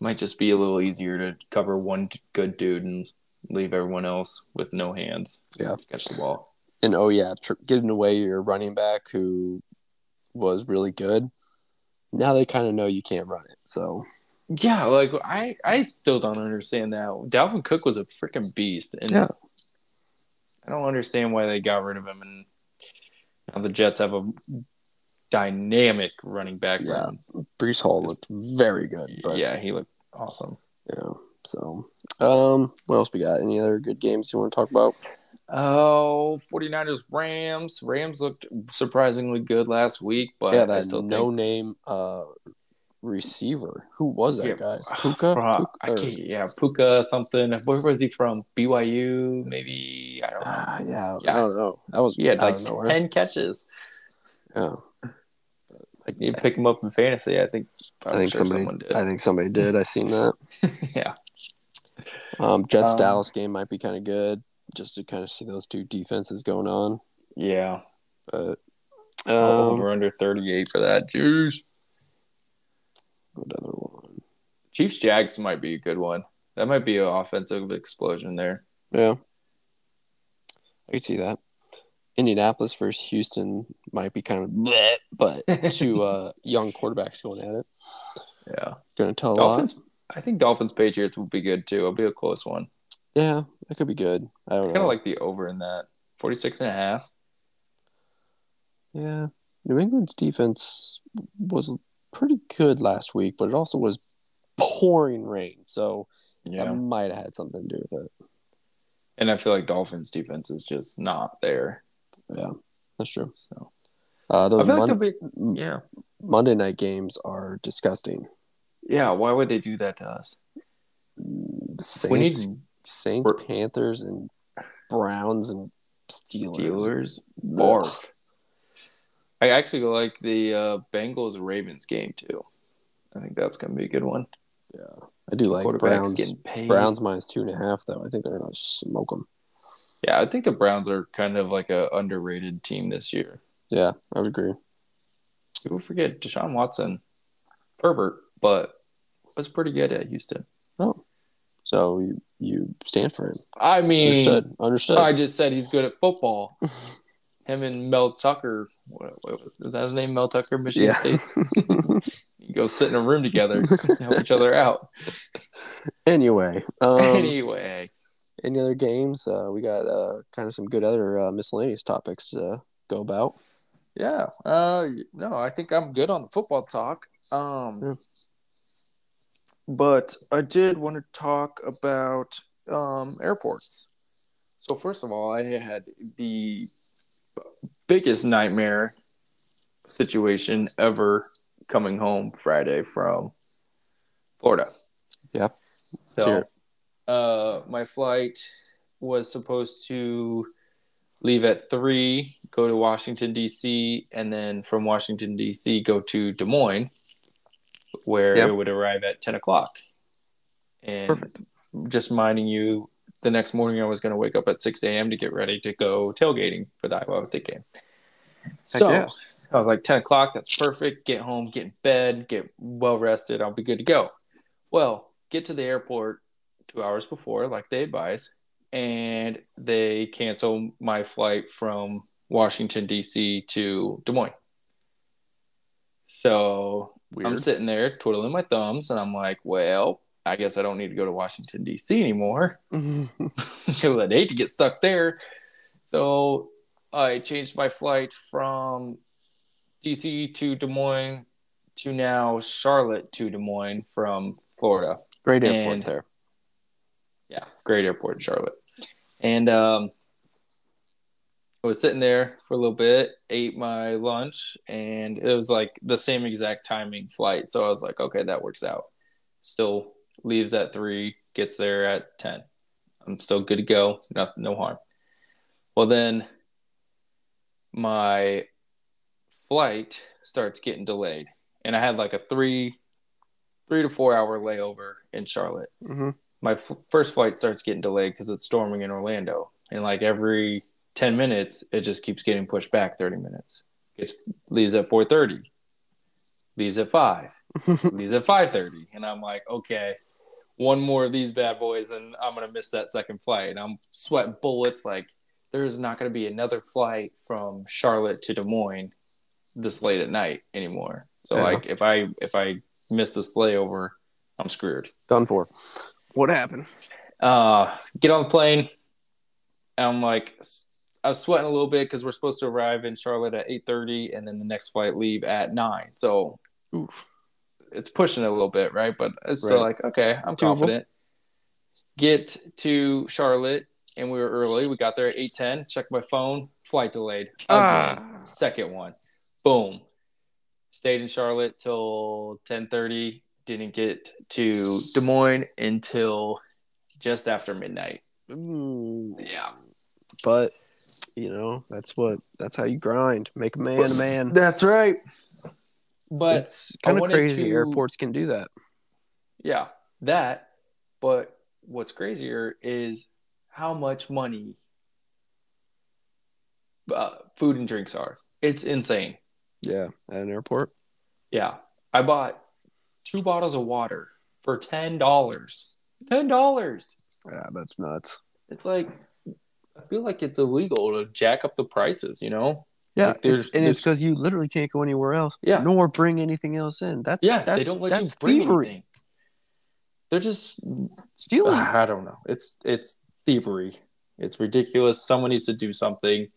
[SPEAKER 2] might just be a little easier to cover one good dude and leave everyone else with no hands.
[SPEAKER 1] Yeah.
[SPEAKER 2] to catch the ball.
[SPEAKER 1] And oh yeah, tr- giving away your running back who was really good. Now they kind of know you can't run it. So
[SPEAKER 2] Yeah, like I, I still don't understand that. Dalvin Cook was a freaking beast, and
[SPEAKER 1] Yeah.
[SPEAKER 2] I don't understand why they got rid of him. And now the Jets have a dynamic running back.
[SPEAKER 1] Yeah. Breece Hall looked very good. But
[SPEAKER 2] yeah, he looked awesome.
[SPEAKER 1] Yeah. So, um, what else we got? Any other good games you want to talk about?
[SPEAKER 2] Oh, 49ers Rams. Rams looked surprisingly good last week, but
[SPEAKER 1] yeah, that
[SPEAKER 2] still
[SPEAKER 1] no
[SPEAKER 2] think
[SPEAKER 1] name uh receiver. Who was that
[SPEAKER 2] Yeah,
[SPEAKER 1] guy? Puka.
[SPEAKER 2] Bro,
[SPEAKER 1] Puka
[SPEAKER 2] I
[SPEAKER 1] or-
[SPEAKER 2] can't, yeah, Puka something. Where was he from? BYU, maybe. I don't know.
[SPEAKER 1] Ah, yeah,
[SPEAKER 2] Yeah.
[SPEAKER 1] I don't know. That was yeah,
[SPEAKER 2] like 10 catches.
[SPEAKER 1] Yeah,
[SPEAKER 2] Like you pick him up in fantasy. I think.
[SPEAKER 1] I think
[SPEAKER 2] sure
[SPEAKER 1] somebody.
[SPEAKER 2] someone did.
[SPEAKER 1] I think somebody did. I seen that.
[SPEAKER 2] yeah.
[SPEAKER 1] Um, Jets
[SPEAKER 2] Um,
[SPEAKER 1] Dallas game might be kind of good, just to kind of see those two defenses going on.
[SPEAKER 2] Yeah.
[SPEAKER 1] But um,
[SPEAKER 2] Over under 38 for that. Jeez.
[SPEAKER 1] what other one?
[SPEAKER 2] Chiefs Jags might be a good one. That might be an offensive explosion there.
[SPEAKER 1] Yeah, I could see that. Indianapolis versus Houston might be kind of, bleh, but two uh, young quarterbacks going at it.
[SPEAKER 2] Yeah.
[SPEAKER 1] Going to tell a lot.
[SPEAKER 2] I think Dolphins Patriots will be good too. It'll be a close one.
[SPEAKER 1] Yeah, that could be good. I don't
[SPEAKER 2] Kind of like the over in that 46 and a half.
[SPEAKER 1] yeah, New England's defense was pretty good last week, but it also was pouring rain, so
[SPEAKER 2] Yeah.
[SPEAKER 1] that might have had something to do with it.
[SPEAKER 2] and I feel like Dolphins defense is just not there.
[SPEAKER 1] Yeah, that's true.
[SPEAKER 2] So
[SPEAKER 1] Uh,
[SPEAKER 2] I
[SPEAKER 1] those
[SPEAKER 2] like
[SPEAKER 1] Mon-
[SPEAKER 2] it'll be yeah.
[SPEAKER 1] Monday night games are disgusting.
[SPEAKER 2] Yeah, why would they do that to us?
[SPEAKER 1] Saints,
[SPEAKER 2] We need
[SPEAKER 1] Saints,
[SPEAKER 2] we're-
[SPEAKER 1] Panthers, and Browns and Steelers.
[SPEAKER 2] Steelers. Barf. I actually like the uh, Bengals Ravens game too. I think that's gonna be a good one.
[SPEAKER 1] Yeah, I do like Browns. Browns minus two and a half, though. I think they're gonna smoke them.
[SPEAKER 2] Yeah, I think the Browns are kind of like a underrated team this year.
[SPEAKER 1] Yeah, I would agree.
[SPEAKER 2] People forget Deshaun Watson, pervert, but was pretty good at Houston.
[SPEAKER 1] Oh, so you you stand for him?
[SPEAKER 2] I mean,
[SPEAKER 1] Understood. Understood.
[SPEAKER 2] I just said he's good at football. Him and Mel Tucker, what, what was is that his name? Mel Tucker, Michigan
[SPEAKER 1] Yeah.
[SPEAKER 2] State's. you go sit in a room together, help each other out.
[SPEAKER 1] anyway, um,
[SPEAKER 2] anyway,
[SPEAKER 1] any other games? Uh, we got uh, kind of some good other uh, miscellaneous topics to go about.
[SPEAKER 2] yeah. Uh, no, I think I'm good on the football talk. Um,
[SPEAKER 1] Yeah.
[SPEAKER 2] But I did want to talk about um airports. So first of all, I had the biggest nightmare situation ever coming home Friday from Florida.
[SPEAKER 1] Yeah.
[SPEAKER 2] So, uh, my flight was supposed to leave at three, go to Washington D.C., and then from Washington D.C. go to Des Moines, where
[SPEAKER 1] Yeah.
[SPEAKER 2] it would arrive at ten o'clock. And
[SPEAKER 1] Perfect.
[SPEAKER 2] just minding you, the next morning I was going to wake up at six a.m. to get ready to go tailgating for the Iowa State game. So
[SPEAKER 1] yeah.
[SPEAKER 2] I was like, 10 o'clock, that's perfect. Get home, get in bed, get well rested. I'll be good to go. Well, get to the airport two hours before, like they advise, and they cancel my flight from Washington D.C. to Des Moines. So I'm sitting there twiddling my thumbs, and I'm like, "Well, I guess I don't need to go to Washington D.C. anymore." because I'd hate to get stuck there. So I changed my flight from DC to Des Moines to now Charlotte to Des Moines from Florida.
[SPEAKER 1] Great airport
[SPEAKER 2] And-
[SPEAKER 1] there.
[SPEAKER 2] Yeah, great airport in Charlotte. And um, I was sitting there for a little bit, ate my lunch, and it was like the same exact timing flight. So I was like, okay, that works out. Still leaves at three, gets there at 10. I'm still good to go. No, no harm. Well, then my flight starts getting delayed, and I had like a three, three to four hour layover in Charlotte
[SPEAKER 1] hmm
[SPEAKER 2] my f- first flight starts getting delayed because it's storming in Orlando, and like every ten minutes, it just keeps getting pushed back thirty minutes. It's leaves at four thirty, leaves at five, leaves at five thirty, and I'm like, okay, one more of these bad boys, and I'm gonna miss that second flight. And I'm sweating bullets. Like there's not gonna be another flight from Charlotte to Des Moines this late at night anymore. So
[SPEAKER 1] Yeah.
[SPEAKER 2] like if I if I miss this layover, I'm screwed
[SPEAKER 1] Done for. What happened?
[SPEAKER 2] uh, get on the plane. I'm like, I was sweating a little bit because we're supposed to arrive in Charlotte at 8:30, and then the next flight leave at nine. So
[SPEAKER 1] Oof.
[SPEAKER 2] it's pushing a little bit, right? But it's still like, okay, I'm confident. Get to Charlotte, and we were early. We got there at 8:10. Check my phone. Flight delayed. Again.
[SPEAKER 1] Ah.
[SPEAKER 2] Second one. Boom. Stayed in Charlotte till 10:30. Didn't get to Des Moines until just after midnight.
[SPEAKER 1] Ooh.
[SPEAKER 2] Yeah.
[SPEAKER 1] But you know, that's what that's how you grind. Make a man a man.
[SPEAKER 2] That's right. But
[SPEAKER 1] it's
[SPEAKER 2] I
[SPEAKER 1] kind of crazy
[SPEAKER 2] to-
[SPEAKER 1] airports can do that.
[SPEAKER 2] yeah, that. But what's crazier is how much money uh, food and drinks are. It's insane.
[SPEAKER 1] Yeah, at an airport.
[SPEAKER 2] Yeah. I bought two bottles of water for $10. $10.
[SPEAKER 1] Yeah, that's nuts.
[SPEAKER 2] It's like, I feel like it's illegal to jack up the prices, you know?
[SPEAKER 1] Yeah,
[SPEAKER 2] Like, there's-
[SPEAKER 1] it's, and it's because you literally can't go anywhere else.
[SPEAKER 2] Yeah.
[SPEAKER 1] nor bring anything else in. That's
[SPEAKER 2] Yeah,
[SPEAKER 1] that's,
[SPEAKER 2] they don't let you
[SPEAKER 1] that's
[SPEAKER 2] bring
[SPEAKER 1] thievery.
[SPEAKER 2] anything. They're just
[SPEAKER 1] Stealing.
[SPEAKER 2] I don't know. It's it's thievery. It's ridiculous. Someone needs to do something.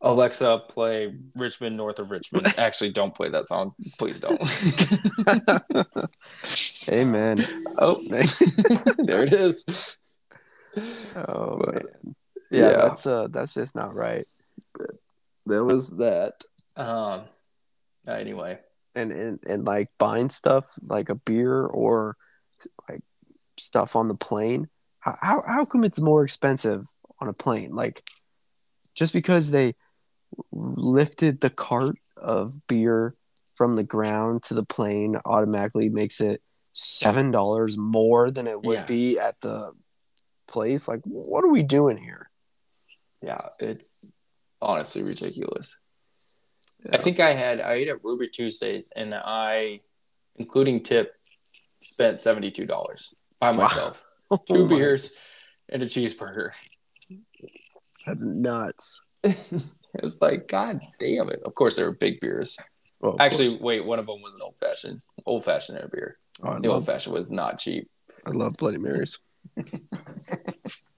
[SPEAKER 2] Alexa, play Rich Men North of Richmond. Actually, don't play that song. Please don't.
[SPEAKER 1] Amen.
[SPEAKER 2] oh, there it is.
[SPEAKER 1] Oh
[SPEAKER 2] But-
[SPEAKER 1] man. Yeah,
[SPEAKER 2] yeah.
[SPEAKER 1] that's uh that's just not right. But There was that.
[SPEAKER 2] Um. Anyway,
[SPEAKER 1] And, and and like buying stuff like a beer or like stuff on the plane. How how, how come it's more expensive on a plane? Like just because they lifted the cart of beer from the ground to the plane automatically makes it seven dollars more than it would
[SPEAKER 2] Yeah.
[SPEAKER 1] be at the place. Like, what are we doing here?
[SPEAKER 2] yeah, it's honestly ridiculous.
[SPEAKER 1] Yeah.
[SPEAKER 2] I think I had I ate at Ruby Tuesdays, and I, including tip, spent seventy two dollars by
[SPEAKER 1] Wow.
[SPEAKER 2] myself.
[SPEAKER 1] Oh
[SPEAKER 2] Two
[SPEAKER 1] my-
[SPEAKER 2] beers and a cheeseburger.
[SPEAKER 1] That's nuts.
[SPEAKER 2] it was like, God damn it. Of course, there were big beers.
[SPEAKER 1] Well,
[SPEAKER 2] Actually,
[SPEAKER 1] course.
[SPEAKER 2] wait, one of them was an old fashioned. Old fashioned beer.
[SPEAKER 1] Oh,
[SPEAKER 2] The old fashioned was not cheap.
[SPEAKER 1] I love Bloody Marys.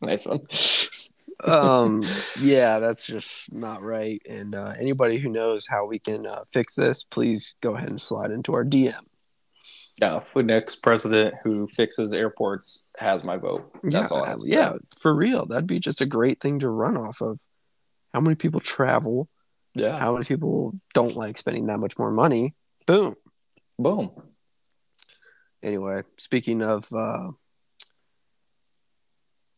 [SPEAKER 2] Nice one.
[SPEAKER 1] um, yeah, that's just not right. And uh, anybody who knows how we can uh, fix this, please go ahead and slide into our DM.
[SPEAKER 2] yeah, the next president who fixes airports has my vote. That's
[SPEAKER 1] yeah,
[SPEAKER 2] all I have to
[SPEAKER 1] yeah,
[SPEAKER 2] say.
[SPEAKER 1] for real. That'd be just a great thing to run off of. How many people travel?
[SPEAKER 2] Yeah.
[SPEAKER 1] How many people don't like spending that much more money? Boom.
[SPEAKER 2] Boom.
[SPEAKER 1] Anyway, speaking of, uh,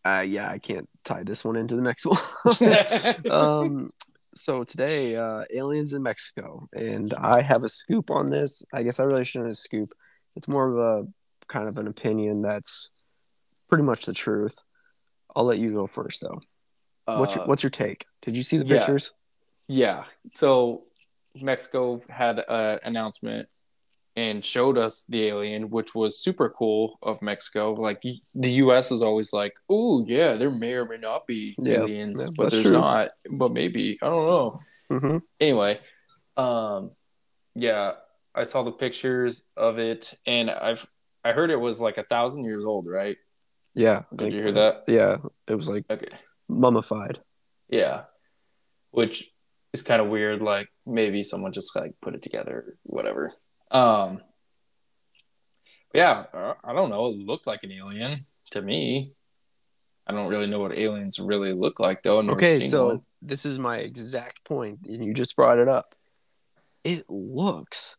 [SPEAKER 1] uh, yeah, I can't tie this one into the next one. um, so today, uh, aliens in Mexico, and I have a scoop on this. I guess I really shouldn't have a scoop. It's more of a kind of an opinion that's pretty much the truth. I'll let you go first, though. What's your
[SPEAKER 2] Uh,
[SPEAKER 1] What's your take? Did you see the
[SPEAKER 2] yeah.
[SPEAKER 1] pictures?
[SPEAKER 2] Yeah. So Mexico had an announcement and showed us the alien, which was super cool of Mexico. Like the U.S. is always like, "Oh yeah, there may or may not be
[SPEAKER 1] Yeah,
[SPEAKER 2] aliens,
[SPEAKER 1] yeah,
[SPEAKER 2] but there's
[SPEAKER 1] true.
[SPEAKER 2] not. But maybe I don't know."
[SPEAKER 1] hmm
[SPEAKER 2] Anyway, um, yeah, I saw the pictures of it, and I've I heard it was like a thousand years old, right?
[SPEAKER 1] Yeah.
[SPEAKER 2] Did
[SPEAKER 1] think-
[SPEAKER 2] you hear that?
[SPEAKER 1] Yeah, it was like
[SPEAKER 2] Okay.
[SPEAKER 1] mummified.
[SPEAKER 2] Yeah. Which is kind of weird. Like maybe someone just like put it together, whatever. Um, yeah, I don't know. It looked like an alien to me. I don't really know what aliens really look like though.
[SPEAKER 1] Okay, so
[SPEAKER 2] one.
[SPEAKER 1] this is my exact point, and you just brought it up. It looks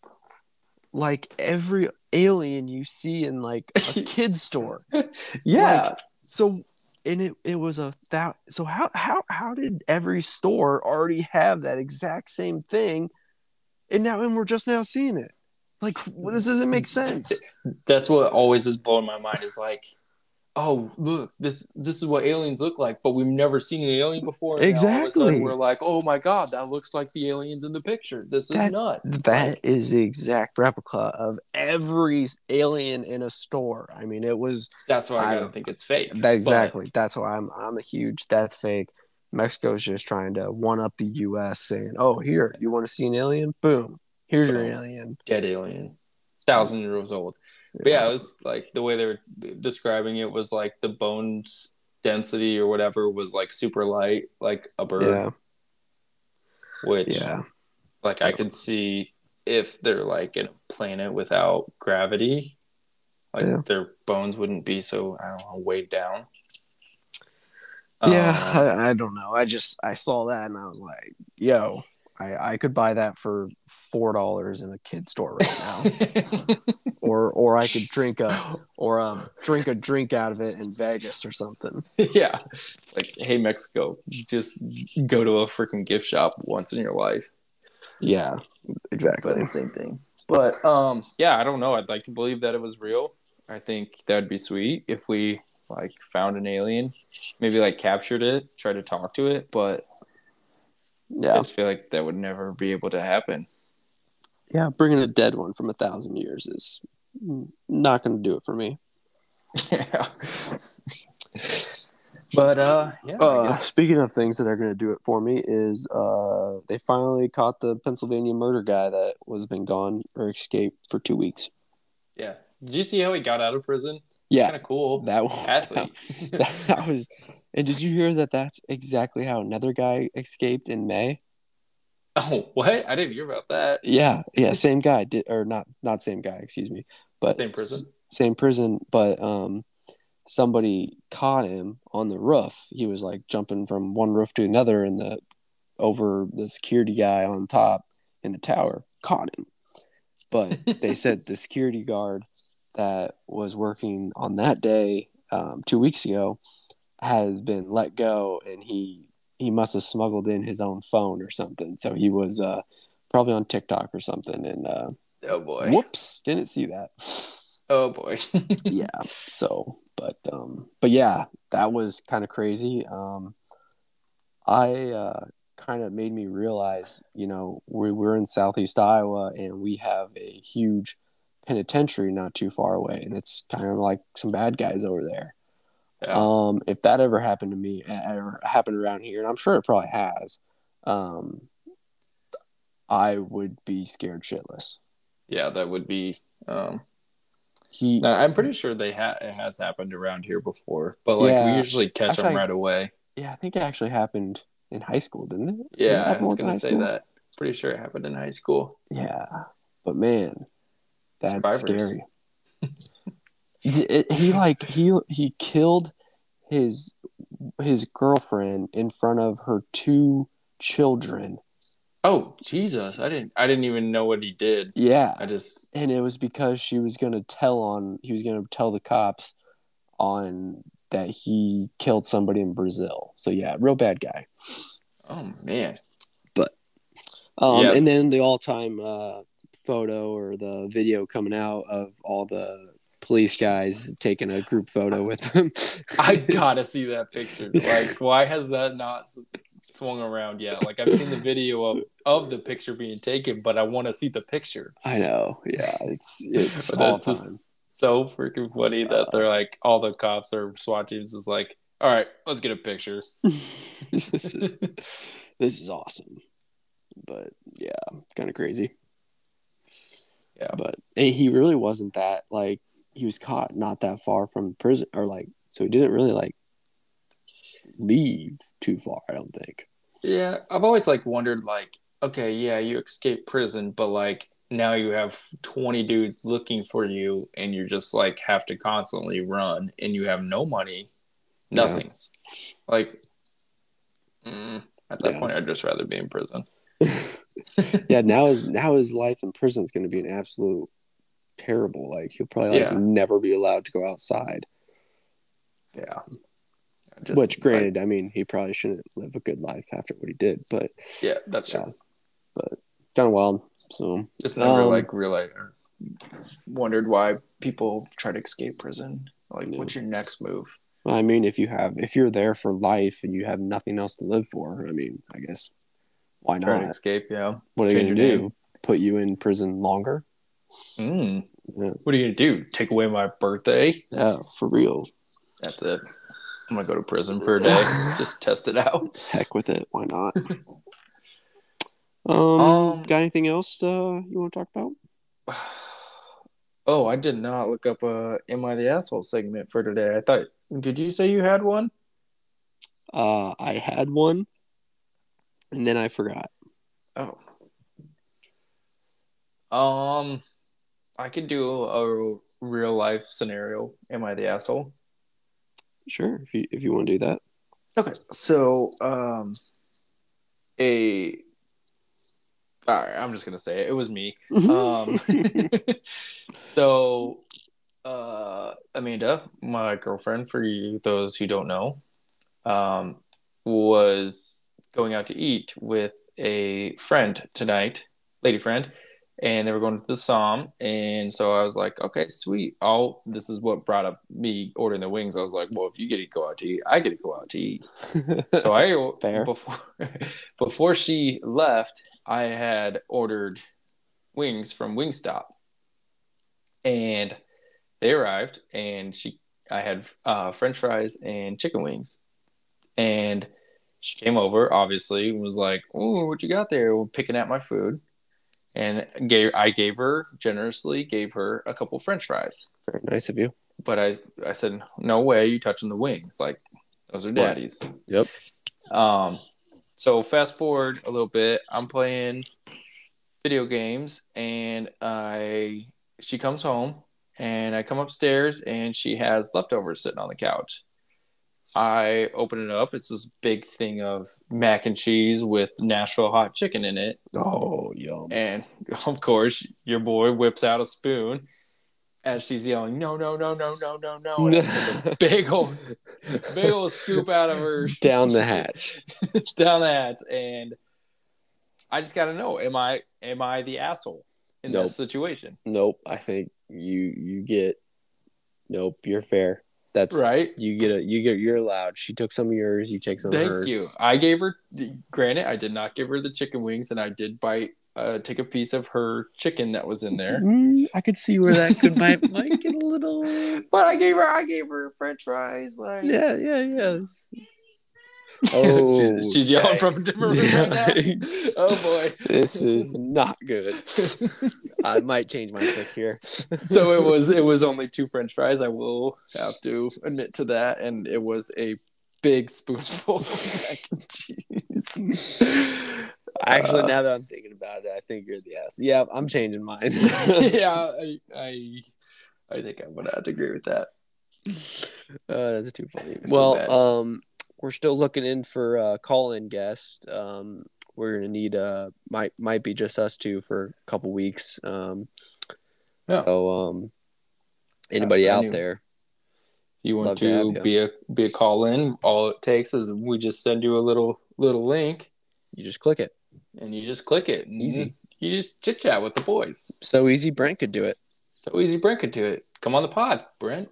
[SPEAKER 1] like every alien you see in like a kid's store.
[SPEAKER 2] yeah,
[SPEAKER 1] Like, so, and it it was a that. So how how how did every store already have that exact same thing, and now and we're just now seeing it? Like this doesn't make sense.
[SPEAKER 2] that's what always is blowing my mind. Is like, oh look, this this is what aliens look like, but we've never seen an alien before. and all of a
[SPEAKER 1] Exactly.
[SPEAKER 2] we're like, oh my god, that looks like the aliens in the picture. This is
[SPEAKER 1] That-
[SPEAKER 2] nuts. It's
[SPEAKER 1] That
[SPEAKER 2] like-
[SPEAKER 1] is the exact replica of every alien in a store. I mean, it was
[SPEAKER 2] That's why I,
[SPEAKER 1] I don't-
[SPEAKER 2] think it's fake.
[SPEAKER 1] that
[SPEAKER 2] But-
[SPEAKER 1] exactly. That's why I'm I'm a huge. That's fake. Mexico's just trying to one up the U.S. saying, "Oh, here, you want to see an alien? Boom, here's your alien."
[SPEAKER 2] dead alien, thousand years old. But yeah, it was like the way they were describing it was like the bones density or whatever was like super light, like a bird.
[SPEAKER 1] yeah,
[SPEAKER 2] Which,
[SPEAKER 1] yeah.
[SPEAKER 2] like, I could see if they're like in a planet without gravity, like
[SPEAKER 1] Yeah.
[SPEAKER 2] their bones wouldn't be so I don't know weighed down.
[SPEAKER 1] Yeah,
[SPEAKER 2] Um,
[SPEAKER 1] I, I don't know. I just I saw that and I was like, "Yo, I, I could buy that for four dollars in a kid store right now, or or I could drink a or um drink a drink out of it in Vegas or something."
[SPEAKER 2] yeah, like hey Mexico, just go to a freaking gift shop once in your life.
[SPEAKER 1] Yeah, exactly.
[SPEAKER 2] but the same thing. But um, yeah, I don't know. I'd like to believe that it was real. I think that'd be sweet if we like found an alien, maybe like captured it, tried to talk to it. But I
[SPEAKER 1] Yeah,
[SPEAKER 2] just feel like that would never be able to happen.
[SPEAKER 1] yeah. Bringing a dead one from a thousand years is not going to do it for me.
[SPEAKER 2] yeah. but uh, yeah.
[SPEAKER 1] Uh, speaking of things that are going to do it for me, is uh, they finally caught the Pennsylvania murder guy that was been gone or escaped for two weeks.
[SPEAKER 2] yeah. Did you see how he got out of prison?
[SPEAKER 1] Yeah,
[SPEAKER 2] Kind of cool.
[SPEAKER 1] that was
[SPEAKER 2] Athlete.
[SPEAKER 1] That, that was. And did you hear that? That's exactly how another guy escaped in May.
[SPEAKER 2] oh, what? I didn't hear about that.
[SPEAKER 1] Yeah, yeah, same guy did, or not, not same guy. Excuse me, but
[SPEAKER 2] Same prison.
[SPEAKER 1] same prison. But um, somebody caught him on the roof. He was like jumping from one roof to another, and the over the security guy on top in the tower caught him. But they said the security guard that was working on that day um, two weeks ago has been let go, and he he must have smuggled in his own phone or something. So he was uh, probably on TikTok or something, and uh,
[SPEAKER 2] Oh boy.
[SPEAKER 1] whoops, didn't see that.
[SPEAKER 2] Oh boy.
[SPEAKER 1] yeah. So, but um, but yeah, that was kind of crazy. Um, I uh, kind of made me realize, you know, we, we're in Southeast Iowa and we have a huge penitentiary not too far away, and it's kind of like some bad guys over there.
[SPEAKER 2] Yeah.
[SPEAKER 1] Um, if that ever happened to me, ever happened around here, and I'm sure it probably has, um, I would be scared shitless.
[SPEAKER 2] yeah, that would be. Um,
[SPEAKER 1] He,
[SPEAKER 2] I'm pretty sure they ha- it has happened around here before, but like we usually catch
[SPEAKER 1] Actually,
[SPEAKER 2] them right away.
[SPEAKER 1] yeah, I think it actually happened in high school, didn't it? Didn't it
[SPEAKER 2] Yeah, I was gonna say
[SPEAKER 1] school?
[SPEAKER 2] that. Pretty sure it happened in high school.
[SPEAKER 1] Yeah, but man, that's
[SPEAKER 2] Survivors.
[SPEAKER 1] scary. He like he he killed his his girlfriend in front of her two children.
[SPEAKER 2] Oh Jesus! I didn't. I didn't even know what he did.
[SPEAKER 1] Yeah,
[SPEAKER 2] I just.
[SPEAKER 1] and it was because she was gonna tell on he was gonna tell the cops on that he killed somebody in Brazil. So yeah, real bad guy.
[SPEAKER 2] Oh man.
[SPEAKER 1] But um,
[SPEAKER 2] Yeah.
[SPEAKER 1] and then the all-time uh, photo or the video coming out of all the police guys taking a group photo with him.
[SPEAKER 2] I gotta see that picture. Like, why has that not swung around yet? Like, I've seen the video of of the picture being taken, but I want to see the picture.
[SPEAKER 1] I know. Yeah, it's it's all time.
[SPEAKER 2] just so freaking funny that uh, they're like, all the cops or SWAT teams is like, all right, let's get a picture.
[SPEAKER 1] this is this is awesome. But yeah, kind of crazy.
[SPEAKER 2] Yeah.
[SPEAKER 1] But he really wasn't that like he was caught not that far from prison or like so he didn't really like leave too far, I don't think.
[SPEAKER 2] Yeah, I've always like wondered, like, okay, yeah, you escape prison, but like now you have twenty dudes looking for you, and you're just like have to constantly run, and you have no money,
[SPEAKER 1] Yeah.
[SPEAKER 2] nothing. Like, mm, at that
[SPEAKER 1] Yeah.
[SPEAKER 2] point, I'd just rather be in prison.
[SPEAKER 1] yeah, now his now his life in prison is going to be an absolute terrible. Like he'll probably like
[SPEAKER 2] Yeah.
[SPEAKER 1] never be allowed to go outside.
[SPEAKER 2] Yeah. Just,
[SPEAKER 1] Which, granted, I mean, he probably shouldn't live a good life after what he did, but
[SPEAKER 2] yeah, that's
[SPEAKER 1] Yeah.
[SPEAKER 2] true.
[SPEAKER 1] done well. So
[SPEAKER 2] Just never
[SPEAKER 1] Um,
[SPEAKER 2] like realized or wondered why people try to escape prison. Like,
[SPEAKER 1] Yeah.
[SPEAKER 2] what's your next move?
[SPEAKER 1] I mean, if you have if you're there for life and you have nothing else to live for, I mean, I guess why
[SPEAKER 2] Try to
[SPEAKER 1] not?
[SPEAKER 2] escape? Yeah.
[SPEAKER 1] What are you
[SPEAKER 2] change
[SPEAKER 1] going to do? Put you in prison longer?
[SPEAKER 2] Mm.
[SPEAKER 1] Yeah.
[SPEAKER 2] What are you gonna do? Take away my birthday?
[SPEAKER 1] Yeah, for real.
[SPEAKER 2] That's it. I'm gonna go to prison for a day. Just test it out.
[SPEAKER 1] Heck with it. Why not? um,
[SPEAKER 2] Um,
[SPEAKER 1] got anything else uh, you want to talk about?
[SPEAKER 2] Oh, I did not look up a "Am I the Asshole" segment for today. I thought. Did you say you had one?
[SPEAKER 1] Uh, I had one, and then I forgot.
[SPEAKER 2] Oh. Um, I could do a real life scenario. Am I the asshole?
[SPEAKER 1] Sure, if you if you want to do that.
[SPEAKER 2] Okay, so um, a. All right, I'm just gonna say it. It was me. Um, so, uh, Amanda, my girlfriend, for you, those who don't know, um, was going out to eat with a friend tonight, lady friend, and they were going to the Somme. And so I was like, okay, sweet. I'll, this is what brought up me ordering the wings. I was like, well, if you get to go out to eat, I get to go out to eat. So I
[SPEAKER 1] Fair.
[SPEAKER 2] before before she left, I had ordered wings from Wingstop, and they arrived, and she I had uh, French fries and chicken wings, and she came over, obviously, and was like, "Oh, what you got there?" We're picking at my food, and gave I gave her generously gave her a couple French fries,
[SPEAKER 1] Very nice of you.
[SPEAKER 2] but I I said, "No way, you touching the wings? Like those are daddies.
[SPEAKER 1] Yep.
[SPEAKER 2] Um, so fast forward a little bit, I'm playing video games, and I she comes home, and I come upstairs, and she has leftovers sitting on the couch. I open it up. It's this big thing of mac and cheese with Nashville hot chicken in it,
[SPEAKER 1] Oh, yum.
[SPEAKER 2] and of course, your boy whips out a spoon. As she's yelling, no, no, no, no, no, no, no! And big old, big old scoop out of her
[SPEAKER 1] Down the hatch.
[SPEAKER 2] down the hatch, and I just got to know: am I am I the asshole in
[SPEAKER 1] Nope.
[SPEAKER 2] this situation?
[SPEAKER 1] Nope. I think you you get. Nope. You're fair. That's
[SPEAKER 2] Right?
[SPEAKER 1] You get a you get you're allowed. She took some of yours. You take some of
[SPEAKER 2] Thank
[SPEAKER 1] hers.
[SPEAKER 2] you. I gave her. Granted, I did not give her the chicken wings, and I did bite, uh, take a piece of her chicken that was in there.
[SPEAKER 1] Mm, I could see where that could might might get a little.
[SPEAKER 2] But I gave her, I gave her French fries. Like,
[SPEAKER 1] yeah, Yeah, yeah,
[SPEAKER 2] she's, she's yelling from a different room right now. Oh boy.
[SPEAKER 1] This is not good. I might change my pick here.
[SPEAKER 2] so it was it was only two french fries i will have to admit to that and it was a big spoonful of mac and cheese
[SPEAKER 1] Actually,
[SPEAKER 2] Uh,
[SPEAKER 1] now that I'm thinking about it, I think you're the ass. Yeah, I'm changing mine.
[SPEAKER 2] yeah I, I i think i'm gonna have to agree with that
[SPEAKER 1] Uh, that's too funny. Well, um, we're still looking in for a call-in guest. Um, we're gonna need uh might might be just us two for a couple weeks. Um,
[SPEAKER 2] Yeah.
[SPEAKER 1] so um, anybody
[SPEAKER 2] I
[SPEAKER 1] out
[SPEAKER 2] knew-
[SPEAKER 1] there?
[SPEAKER 2] you want
[SPEAKER 1] to
[SPEAKER 2] to be a be a call in all it takes is we just send you a little little link
[SPEAKER 1] You just click it.
[SPEAKER 2] and you just click it and
[SPEAKER 1] Easy.
[SPEAKER 2] you just chit chat with the boys
[SPEAKER 1] So easy. Brent could do it.
[SPEAKER 2] So easy, Brent could do it. Come on the pod, Brent.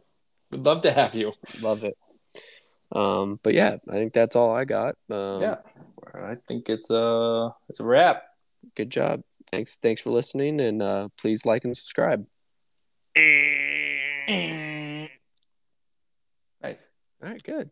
[SPEAKER 2] We'd love to have you.
[SPEAKER 1] Love it. Um, but yeah, I think that's all I got. Um,
[SPEAKER 2] yeah, I think it's a it's a wrap.
[SPEAKER 1] Good job. Thanks. Thanks for listening, and uh, please like and subscribe.
[SPEAKER 2] Nice.
[SPEAKER 1] All right. Good.